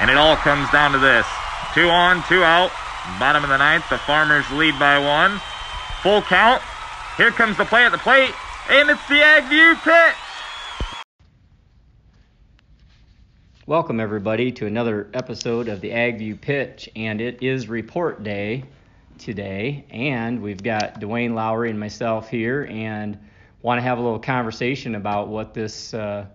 And it all comes down to this. Two on, two out. Bottom of the ninth, the Farmers lead by one. Full count. Here comes the play at the plate, and it's the AgView pitch. Welcome, everybody, to another episode of the AgView Pitch, and it is report day today. And we've got Duane Lowry and myself here, and want to have a little conversation about what this uh,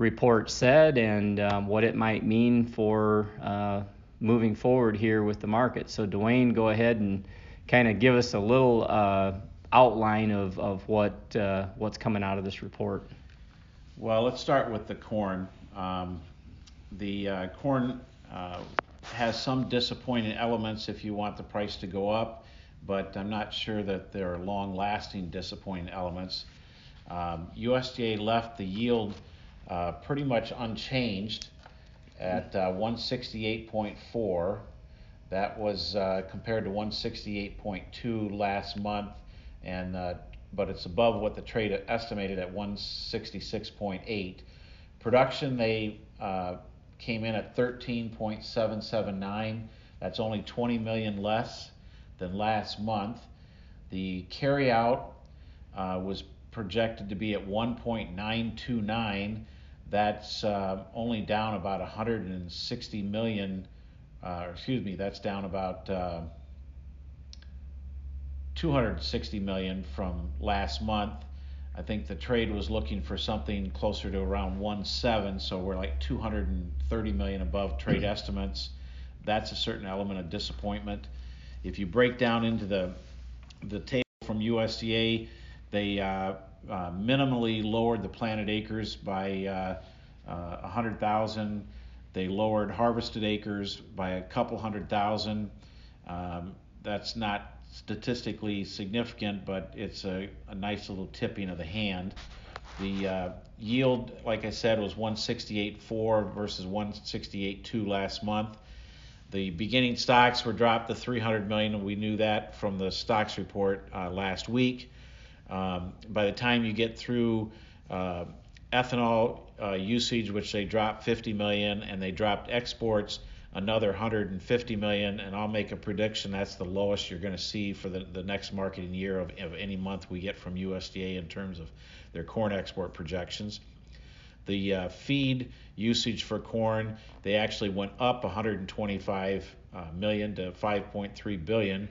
report said and um, what it might mean for uh, moving forward here with the market. So, Duane, go ahead and kind of give us a little uh, outline of, of what uh, what's coming out of this report. Well, let's start with the corn. Um, the uh, corn uh, has some disappointing elements if you want the price to go up, but I'm not sure that there are long lasting disappointing elements. Um, USDA left the yield uh, pretty much unchanged at uh, 168.4. That was uh, compared to 168.2 last month, and uh, but it's above what the trade estimated at 166.8. Production they uh, came in at 13.779. That's only 20 million less than last month. The carryout uh, was projected to be at 1.929. That's uh, only down about 160 million. Uh, excuse me, that's down about uh, 260 million from last month. I think the trade was looking for something closer to around 1.7, so we're like 230 million above trade estimates. That's a certain element of disappointment. If you break down into the the table from USDA, they uh, minimally lowered the planted acres by uh, uh, 100,000. They lowered harvested acres by a couple hundred thousand. Um, that's not statistically significant, but it's a, a nice little tipping of the hand. The uh, yield, like I said, was 168.4 versus 168.2 last month. The beginning stocks were dropped to 300 million, and we knew that from the stocks report uh, last week. Um, by the time you get through uh, ethanol uh, usage, which they dropped 50 million, and they dropped exports another 150 million, and I'll make a prediction that's the lowest you're going to see for the, the next marketing year of, of any month we get from USDA in terms of their corn export projections. The uh, feed usage for corn, they actually went up 125 uh, million to 5.3 billion.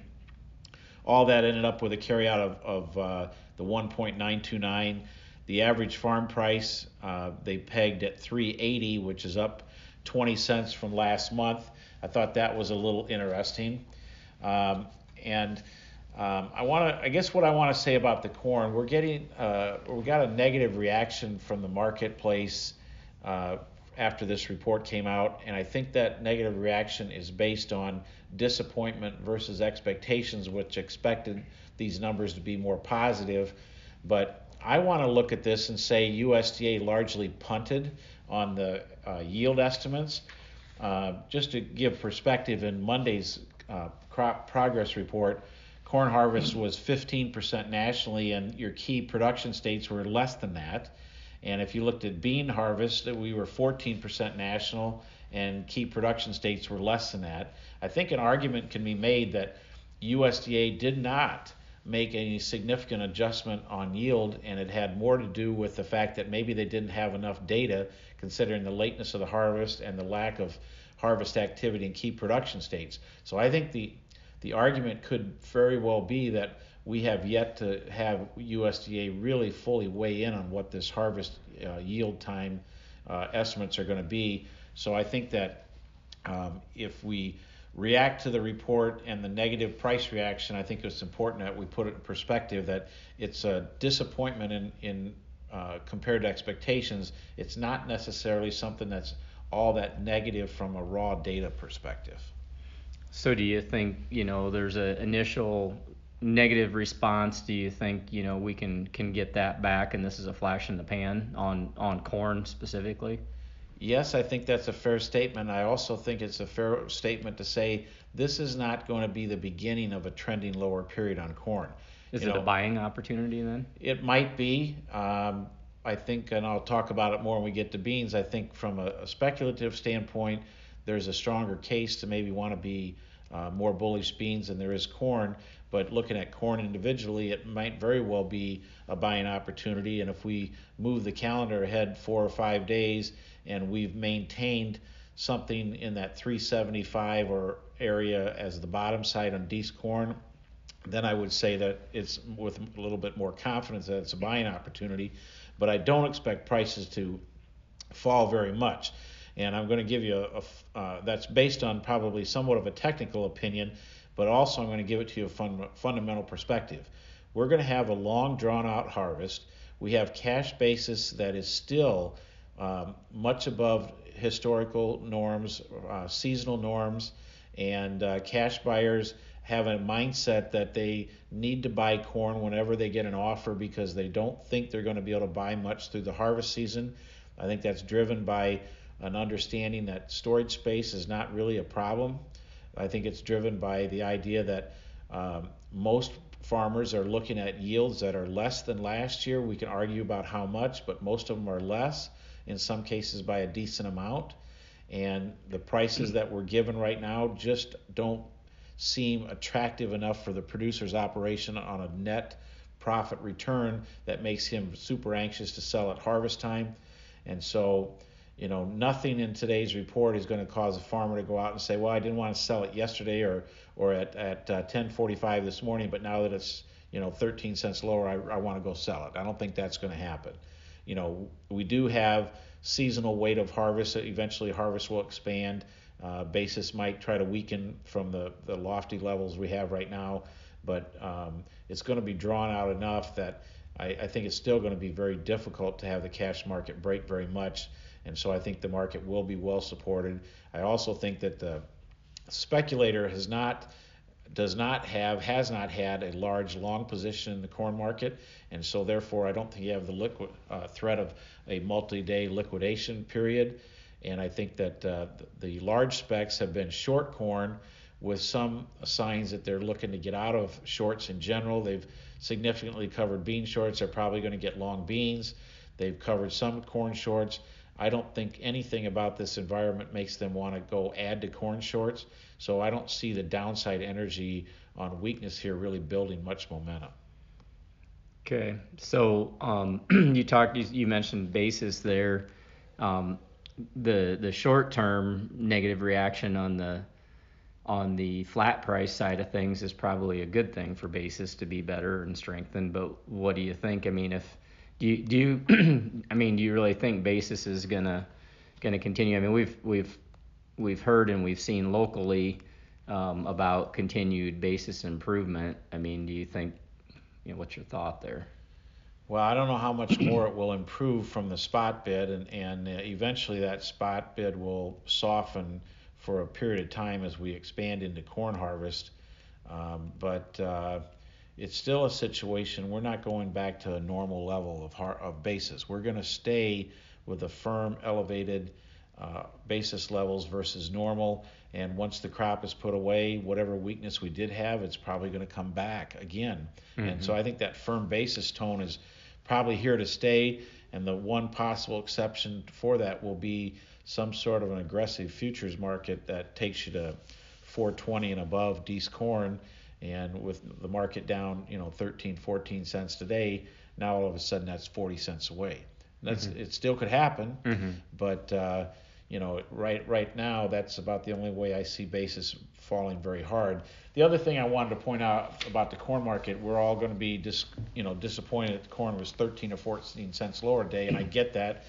All that ended up with a carryout of, of uh, the 1.929. The average farm price uh, they pegged at 380, which is up 20 cents from last month. I thought that was a little interesting. Um, and um, I want to, I guess, what I want to say about the corn, we're getting, uh, we got a negative reaction from the marketplace uh, after this report came out, and I think that negative reaction is based on disappointment versus expectations, which expected these numbers to be more positive. But I want to look at this and say USDA largely punted on the uh, yield estimates. Uh, just to give perspective, in Monday's uh, crop progress report, corn harvest was 15% nationally, and your key production states were less than that. And if you looked at bean harvest, we were 14% national, and key production states were less than that. I think an argument can be made that USDA did not make any significant adjustment on yield, and it had more to do with the fact that maybe they didn't have enough data considering the lateness of the harvest and the lack of harvest activity in key production states. So I think the the argument could very well be that we have yet to have USDA really fully weigh in on what this harvest uh, yield time uh, estimates are going to be. So I think that um, if we react to the report and the negative price reaction, I think it's important that we put it in perspective that it's a disappointment in, in uh, compared to expectations. It's not necessarily something that's all that negative from a raw data perspective. So do you think you know there's an initial negative response? Do you think you know we can can get that back and this is a flash in the pan on on corn specifically? Yes, I think that's a fair statement. I also think it's a fair statement to say this is not going to be the beginning of a trending lower period on corn. Is you it know, a buying opportunity then? It might be. Um, I think, and I'll talk about it more when we get to beans. I think from a, a speculative standpoint, there's a stronger case to maybe want to be uh, more bullish beans than there is corn. But looking at corn individually, it might very well be a buying opportunity. And if we move the calendar ahead four or five days and we've maintained something in that 375 or area as the bottom side on Dees corn, then I would say that it's with a little bit more confidence that it's a buying opportunity. But I don't expect prices to fall very much. And I'm going to give you a, a uh, that's based on probably somewhat of a technical opinion, but also I'm going to give it to you a fun, fundamental perspective. We're going to have a long, drawn out harvest. We have cash basis that is still um, much above historical norms, uh, seasonal norms, and uh, cash buyers have a mindset that they need to buy corn whenever they get an offer because they don't think they're going to be able to buy much through the harvest season. I think that's driven by an understanding that storage space is not really a problem. I think it's driven by the idea that um, most farmers are looking at yields that are less than last year. We can argue about how much, but most of them are less, in some cases by a decent amount. And the prices that we're given right now just don't seem attractive enough for the producer's operation on a net profit return that makes him super anxious to sell at harvest time. And so, you know, nothing in today's report is going to cause a farmer to go out and say, well, I didn't want to sell it yesterday or or at at uh, 10:45 this morning, but now that it's you know 13 cents lower, I, I want to go sell it. I don't think that's going to happen. You know, we do have seasonal weight of harvest. Eventually, harvest will expand. Uh, basis might try to weaken from the, the lofty levels we have right now, but um, it's going to be drawn out enough that I, I think it's still going to be very difficult to have the cash market break very much. And so I think the market will be well supported. I also think that the speculator has not does not have has not had a large long position in the corn market and so therefore I don't think you have the liquid uh, threat of a multi-day liquidation period and I think that uh, the large specs have been short corn with some signs that they're looking to get out of shorts in general they've significantly covered bean shorts. They're probably going to get long beans. They've covered some corn shorts. I don't think anything about this environment makes them want to go add to corn shorts. So I don't see the downside energy on weakness here really building much momentum. Okay, so um, you talked, you mentioned basis there. Um, the the short term negative reaction on the on the flat price side of things is probably a good thing for basis to be better and strengthened. But what do you think? I mean, if do you, do you I mean, do you really think basis is gonna gonna continue? I mean, we've we've we've heard and we've seen locally um, about continued basis improvement. I mean, do you think? You know, what's your thought there? Well, I don't know how much more it will improve from the spot bid, and, and uh, eventually that spot bid will soften for a period of time as we expand into corn harvest. Um, but uh, it's still a situation. We're not going back to a normal level of, har- of basis. We're going to stay with a firm, elevated uh, basis levels versus normal. And once the crop is put away, whatever weakness we did have, it's probably going to come back again. Mm-hmm. And so I think that firm basis tone is probably here to stay. And the one possible exception for that will be some sort of an aggressive futures market that takes you to 420 and above Dees corn. And with the market down, you know, 13, 14 cents today, now all of a sudden that's 40 cents away. That's mm-hmm. it. Still could happen, mm-hmm. but uh, you know, right right now that's about the only way I see basis falling very hard. The other thing I wanted to point out about the corn market, we're all going to be dis, you know disappointed that corn was 13 or 14 cents lower today, and I get that.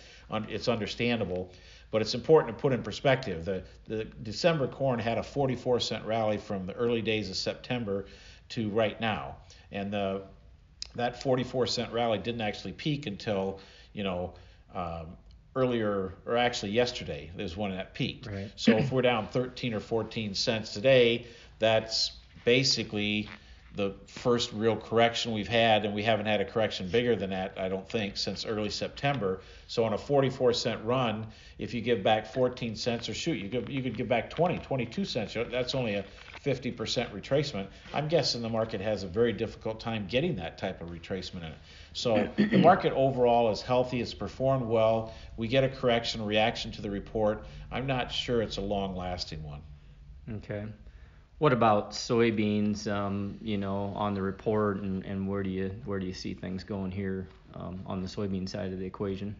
It's understandable. But it's important to put in perspective. The, the December corn had a 44 cent rally from the early days of September to right now. And the, that 44 cent rally didn't actually peak until, you know, um, earlier, or actually yesterday is when that peaked. Right. So if we're down 13 or 14 cents today, that's basically the first real correction we've had, and we haven't had a correction bigger than that, I don't think, since early September. So on a 44 cent run, if you give back 14 cents, or shoot, you could you could give back 20, 22 cents. That's only a 50% retracement. I'm guessing the market has a very difficult time getting that type of retracement in it. So the market overall is healthy. It's performed well. We get a correction, reaction to the report. I'm not sure it's a long-lasting one. Okay. What about soybeans? Um, you know, on the report, and, and where do you where do you see things going here um, on the soybean side of the equation?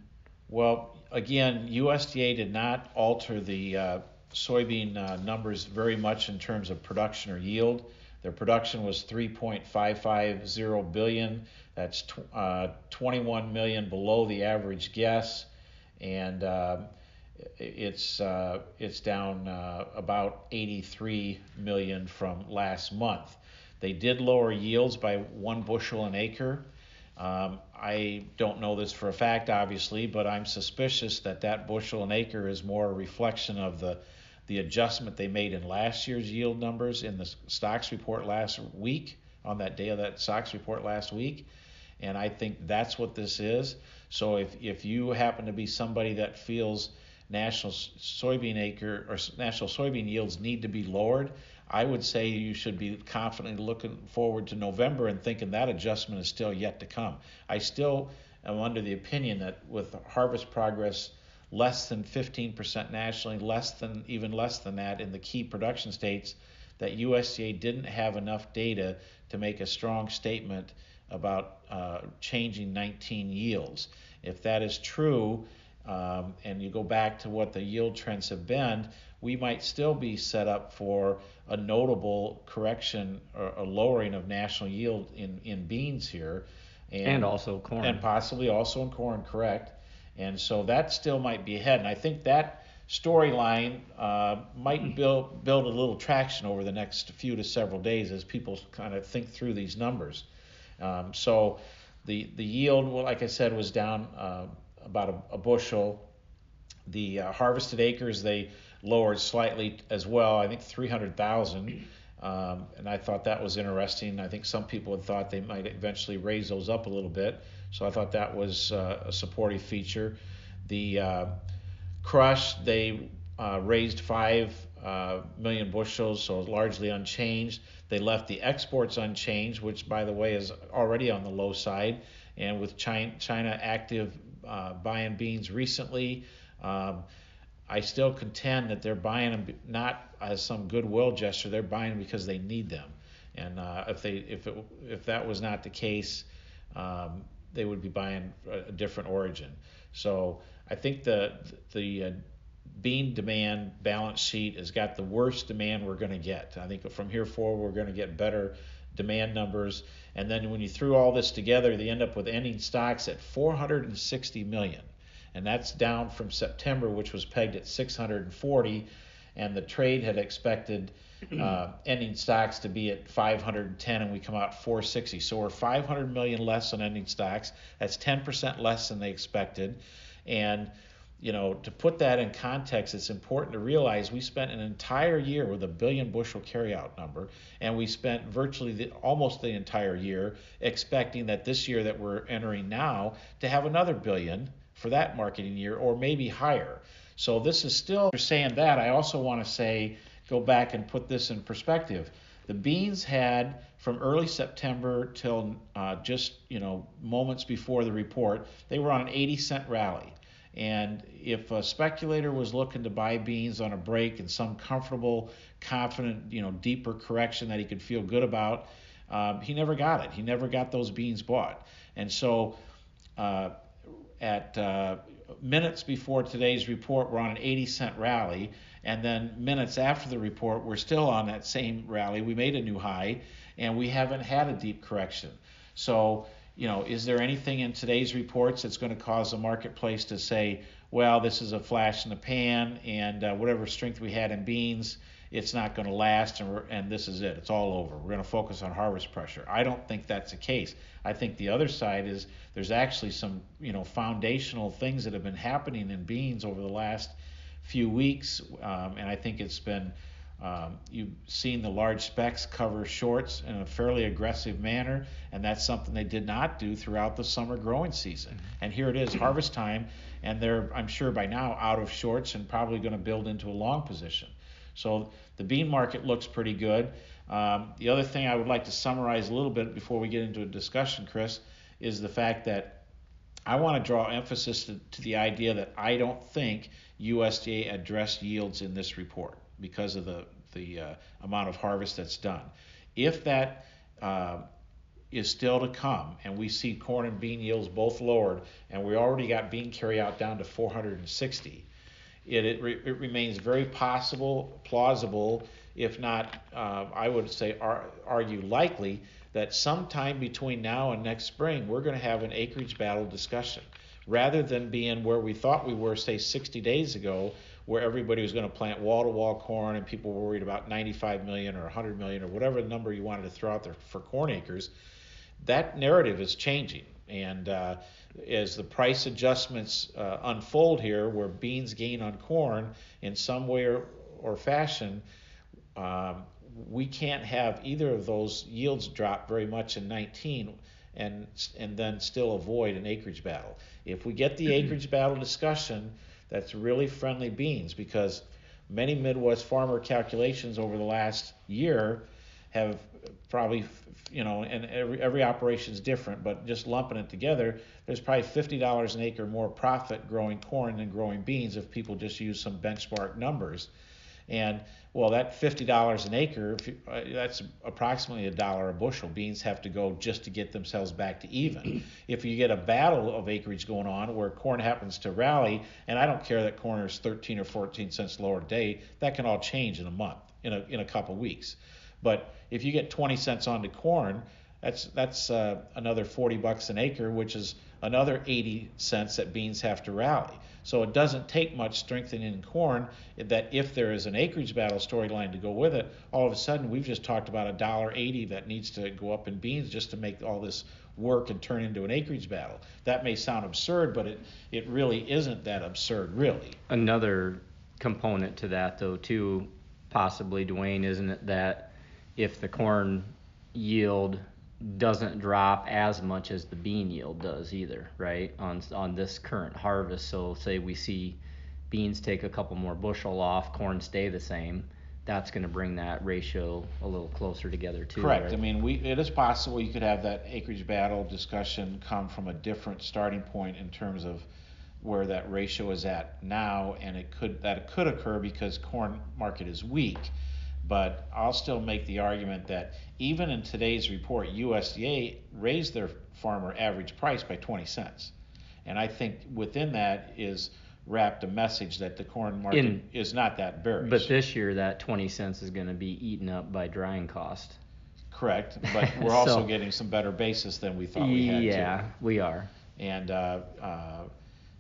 Well, again, USDA did not alter the uh, soybean uh, numbers very much in terms of production or yield. Their production was 3.550 billion. That's tw- uh, 21 million below the average guess, and uh, it's uh, it's down uh, about 83 million from last month. They did lower yields by one bushel an acre. Um, I don't know this for a fact, obviously, but I'm suspicious that that bushel an acre is more a reflection of the the adjustment they made in last year's yield numbers in the stocks report last week on that day of that stocks report last week. And I think that's what this is. So if, if you happen to be somebody that feels national soybean acre or national soybean yields need to be lowered, I would say you should be confidently looking forward to November and thinking that adjustment is still yet to come. I still am under the opinion that with harvest progress less than 15% nationally, less than even less than that in the key production states, that USDA didn't have enough data to make a strong statement about uh, changing 19 yields. If that is true, um, and you go back to what the yield trends have been, we might still be set up for a notable correction or a lowering of national yield in, in beans here. And, and also corn. And possibly also in corn, correct. And so that still might be ahead. And I think that storyline uh, might build, build a little traction over the next few to several days as people kind of think through these numbers. Um, so the, the yield, well, like I said, was down. Uh, about a, a bushel. The uh, harvested acres they lowered slightly as well. I think 300,000. Um, and I thought that was interesting. I think some people had thought they might eventually raise those up a little bit. So I thought that was uh, a supportive feature. The uh, crush, they uh, raised 5 uh, million bushels, so largely unchanged. They left the exports unchanged, which, by the way, is already on the low side. And with China, China active uh, buying beans recently. Um, I still contend that they're buying them not as some goodwill gesture. They're buying because they need them. And uh, if they if it, if that was not the case, um, they would be buying a different origin. So I think the the uh, bean demand balance sheet has got the worst demand we're going to get. I think from here forward we're going to get better demand numbers. And then when you threw all this together, they end up with ending stocks at 460 million. And that's down from September, which was pegged at 640. And the trade had expected uh, ending stocks to be at 510, and we come out 460. So we're 500 million less on ending stocks. That's 10% less than they expected. And you know, to put that in context, it's important to realize we spent an entire year with a billion bushel carryout number, and we spent virtually the, almost the entire year expecting that this year that we're entering now to have another billion for that marketing year or maybe higher. So this is still saying that. I also want to say, go back and put this in perspective. The beans had from early September till uh, just you know moments before the report, they were on an 80 cent rally. And if a speculator was looking to buy beans on a break and some comfortable, confident, you know, deeper correction that he could feel good about, um, he never got it. He never got those beans bought. And so, uh, at uh, minutes before today's report, we're on an 80 cent rally. And then minutes after the report, we're still on that same rally. We made a new high, and we haven't had a deep correction. So, you know, is there anything in today's reports that's going to cause the marketplace to say, well, this is a flash in the pan, and uh, whatever strength we had in beans, it's not going to last, and, and this is it. It's all over. We're going to focus on harvest pressure. I don't think that's the case. I think the other side is there's actually some, you know, foundational things that have been happening in beans over the last few weeks, um, and I think it's been Um, you've seen the large specs cover shorts in a fairly aggressive manner, and that's something they did not do throughout the summer growing season. And here it is, harvest time, and they're, I'm sure by now, out of shorts and probably going to build into a long position. So the bean market looks pretty good. Um, the other thing I would like to summarize a little bit before we get into a discussion, Chris, is the fact that I want to draw emphasis to, to the idea that I don't think USDA addressed yields in this report because of the the uh, amount of harvest that's done. If that uh, is still to come, and we see corn and bean yields both lowered, and we already got bean carryout down to 460, it, it, re, it remains very possible, plausible, if not, uh, I would say, ar- argue likely, that sometime between now and next spring, we're going to have an acreage battle discussion. Rather than being where we thought we were, say, 60 days ago, where everybody was going to plant wall to wall corn and people were worried about 95 million or 100 million or whatever number you wanted to throw out there for corn acres, that narrative is changing. And uh, as the price adjustments uh, unfold here, where beans gain on corn in some way or, or fashion, um, we can't have either of those yields drop very much in 19 and and then still avoid an acreage battle. If we get the mm-hmm. acreage battle discussion, that's really friendly beans because many Midwest farmer calculations over the last year have probably you know and every every operation is different but just lumping it together there's probably $50 an acre more profit growing corn than growing beans if people just use some benchmark numbers and well, that fifty dollars an acre, you, uh, that's approximately a dollar a bushel. Beans have to go just to get themselves back to even. if you get a battle of acreage going on where corn happens to rally, and I don't care that corn is 13 or 14 cents lower today, that can all change in a month, in a in a couple weeks. But if you get 20 cents onto corn, that's that's uh, another 40 bucks an acre, which is another 80 cents that beans have to rally. So it doesn't take much strengthening in corn that if there is an acreage battle storyline to go with it, all of a sudden we've just talked about a dollar eighty that needs to go up in beans just to make all this work and turn into an acreage battle. That may sound absurd, but it, it really isn't that absurd, really. Another component to that, though, too, possibly, Duane, isn't it that if the corn yield doesn't drop as much as the bean yield does either, right? On on this current harvest, so say we see beans take a couple more bushel off, corn stay the same. That's going to bring that ratio a little closer together too. Correct. Right? I mean, we it is possible you could have that acreage battle discussion come from a different starting point in terms of where that ratio is at now, and it could that it could occur because corn market is weak but I'll still make the argument that even in today's report, USDA raised their farmer average price by 20 cents. And I think within that is wrapped a message that the corn market in, is not that bearish. But this year, that 20 cents is going to be eaten up by drying cost. Correct, but we're also so, getting some better basis than we thought we had. Yeah, too. we are. And uh, uh,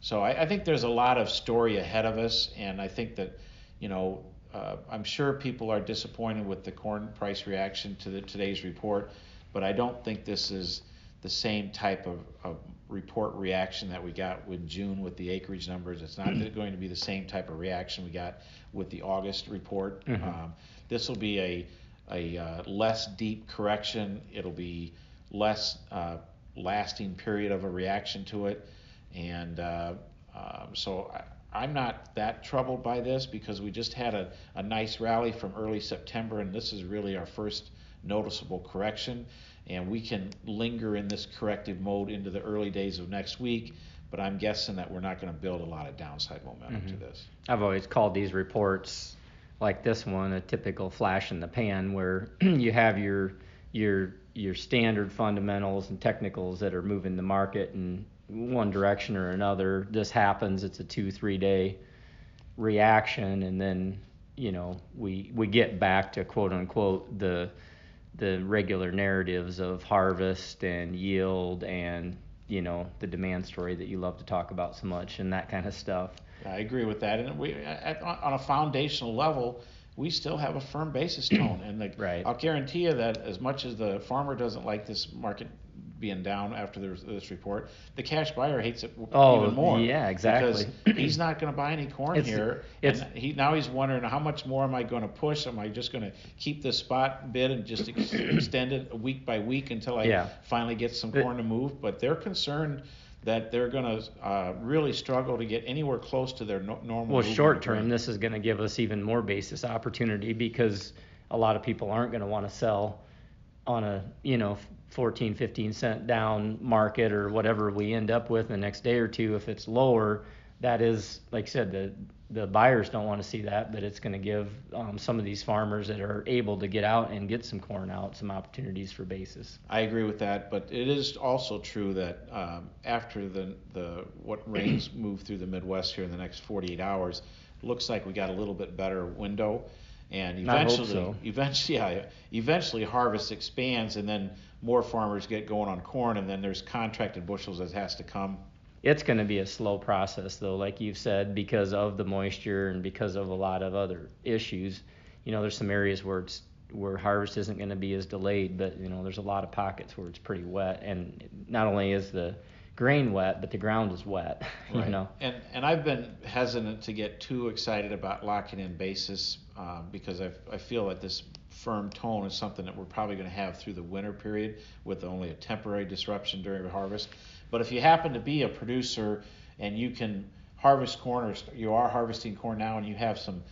so I, I think there's a lot of story ahead of us, and I think that you know uh, I'm sure people are disappointed with the corn price reaction to the, today's report, but I don't think this is the same type of, of report reaction that we got with June with the acreage numbers. It's not mm-hmm. going to be the same type of reaction we got with the August report. Mm-hmm. Um, this will be a, a uh, less deep correction. It'll be less uh, lasting period of a reaction to it, and uh, um, so I, I'm not that troubled by this because we just had a, a nice rally from early September, and this is really our first noticeable correction. And we can linger in this corrective mode into the early days of next week, but I'm guessing that we're not going to build a lot of downside momentum mm-hmm. to this. I've always called these reports like this one a typical flash in the pan where you have your your your standard fundamentals and technicals that are moving the market and one direction or another. This happens. It's a two three day reaction, and then you know we we get back to quote unquote the the regular narratives of harvest and yield and you know the demand story that you love to talk about so much and that kind of stuff. I agree with that, and we at, on a foundational level. We still have a firm basis tone, and the, right. I'll guarantee you that as much as the farmer doesn't like this market being down after this, this report. The cash buyer hates it Oh, even more. yeah, exactly. Because he's not going to buy any corn It's- here. it's- he now he's wondering how much more am I going to push? Am I just going to keep the spot bid and just ex- extend it week by week until I Yeah. finally get some corn to move? But they're concerned that they're going to uh, really struggle to get anywhere close to their no- normal. Well, short term, this is going to give us even more basis opportunity because a lot of people aren't going to want to sell on a, you know, 14, 15 cent down market or whatever we end up with the next day or two. If it's lower, that is, like I said, the the buyers don't want to see that, but it's going to give um, some of these farmers that are able to get out and get some corn out some opportunities for basis. I agree with that, but it is also true that um, after the the what rains move through the Midwest here in the next 48 hours, looks like we got a little bit better window, and eventually, so. eventually, yeah, eventually harvest expands, and then more farmers get going on corn, and then there's contracted bushels that has to come. It's going to be a slow process, though, like you've said, because of the moisture and because of a lot of other issues. You know, there's some areas where it's where harvest isn't going to be as delayed, but you know, there's a lot of pockets where it's pretty wet, and not only is the grain wet, but the ground is wet. You know, And and I've been hesitant to get too excited about locking in basis um, because I I feel that this firm tone is something that we're probably going to have through the winter period with only a temporary disruption during the harvest. But if you happen to be a producer and you can harvest corn or you are harvesting corn now and you have some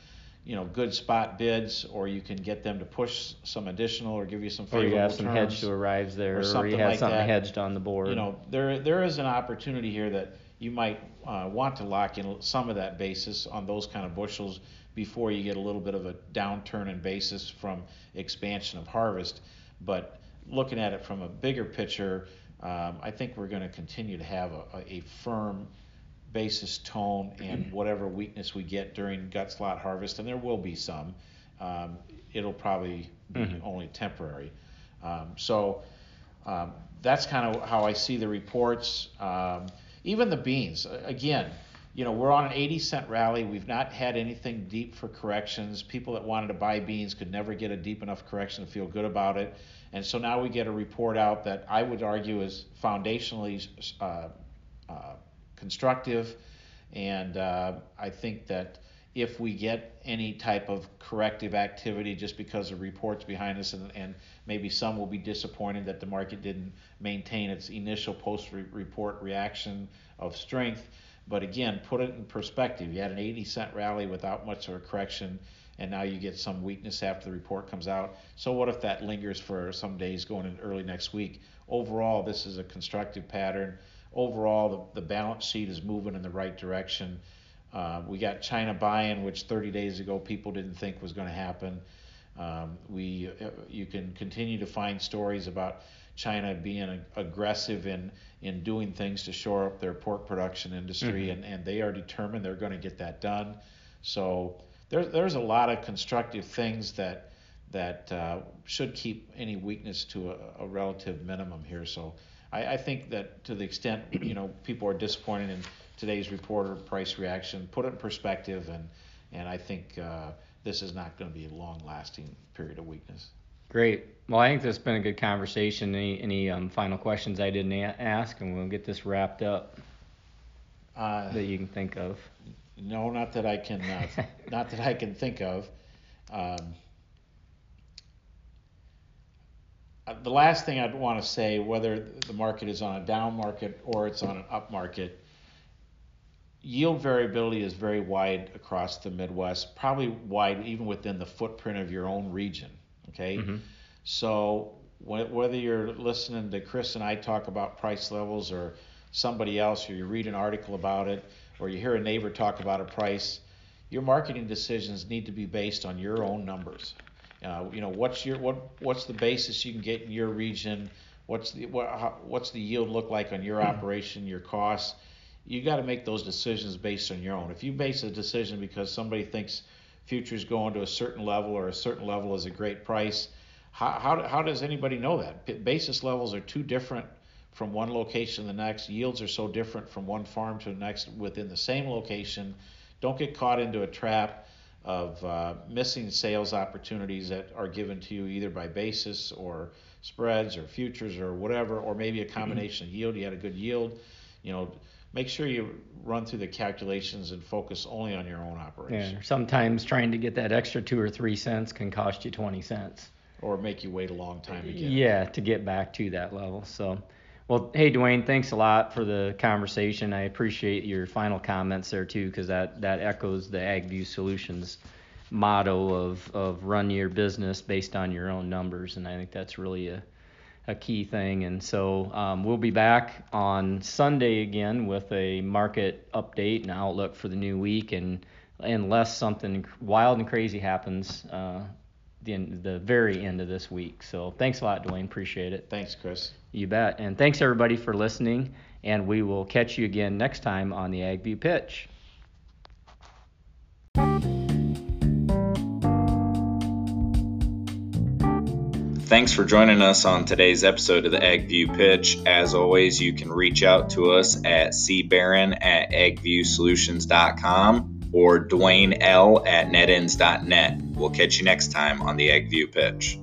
you know good spot bids or you can get them to push some additional or give you some or favorable you have some terms hedge to arrives there, or or, something you have like something that. hedged on the board. you know, there there is an opportunity here that you might uh, want to lock in some of that basis on those kind of bushels before you get a little bit of a downturn in basis from expansion of harvest. But looking at it from a bigger picture, um, I think we're going to continue to have a, a firm basis tone and whatever weakness we get during gut slot harvest, and there will be some, um, it'll probably be Mhm. only temporary. Um, so um, that's kind of how I see the reports. Um, even the beans, again, you know, we're on an 80 cent rally. We've not had anything deep for corrections. People that wanted to buy beans could never get a deep enough correction to feel good about it. And so now we get a report out that I would argue is foundationally uh, uh, constructive. And uh, I think that if we get any type of corrective activity just because of reports behind us, and, and maybe some will be disappointed that the market didn't maintain its initial post report reaction of strength. But again, put it in perspective. You had an 80 cent rally without much of a correction, and now you get some weakness after the report comes out. So, what if that lingers for some days going into early next week? Overall, this is a constructive pattern. Overall, the, the balance sheet is moving in the right direction. Uh, we got China buy-in, which 30 days ago people didn't think was going to happen. Um, we, uh, you can continue to find stories about China being aggressive in in doing things to shore up their pork production industry, Mhm. and, and they are determined they're going to get that done. So there's there's a lot of constructive things that that uh, should keep any weakness to a, a relative minimum here. So I, I think that to the extent you know people are disappointed in today's report or price reaction, put it in perspective, and and I think uh, this is not going to be a long-lasting period of weakness. Great. Well, I think this has been a good conversation. Any any um, final questions I didn't a- ask, and we'll get this wrapped up Uh, that you can think of. No, not that I can, uh, not that I can think of. Um, uh, the last thing I'd want to say, whether the market is on a down market or it's on an up market, yield variability is very wide across the Midwest, probably wide even within the footprint of your own region. Okay, Mhm. so wh- whether you're listening to Chris and I talk about price levels or somebody else, or you read an article about it, or you hear a neighbor talk about a price, your marketing decisions need to be based on your own numbers. Uh, you know, what's your what what's the basis you can get in your region? What's the what, how, what's the yield look like on your operation, your costs? You got to make those decisions based on your own. If you base a decision because somebody thinks futures going to a certain level or a certain level is a great price, how how, how does anybody know that? Basis levels are too different from one location to the next. Yields are so different from one farm to the next within the same location. Don't get caught into a trap of uh, missing sales opportunities that are given to you either by basis or spreads or futures or whatever, or maybe a combination of yield. You had a good yield, you know. Make sure you run through the calculations and focus only on your own operation. Yeah, sometimes trying to get that extra two or three cents can cost you 20 cents. Or make you wait a long time to get Yeah, to get back to that level. So, well, hey, Duane, thanks a lot for the conversation. I appreciate your final comments there too, because that, that echoes the AgView Solutions motto of, of run your business based on your own numbers, and I think that's really a, a key thing. And so um, we'll be back on Sunday again with a market update and outlook for the new week, and unless something wild and crazy happens. Uh, the, the very end of this week. So thanks a lot, Duane. Appreciate it. Thanks, Chris. You bet. And thanks everybody for listening. And we will catch you again next time on the AgView Pitch. Thanks for joining us on today's episode of the AgView Pitch. As always, you can reach out to us at cbarron at agviewsolutions.com or Duane L at netins.net. We'll catch you next time on the AgView Pitch.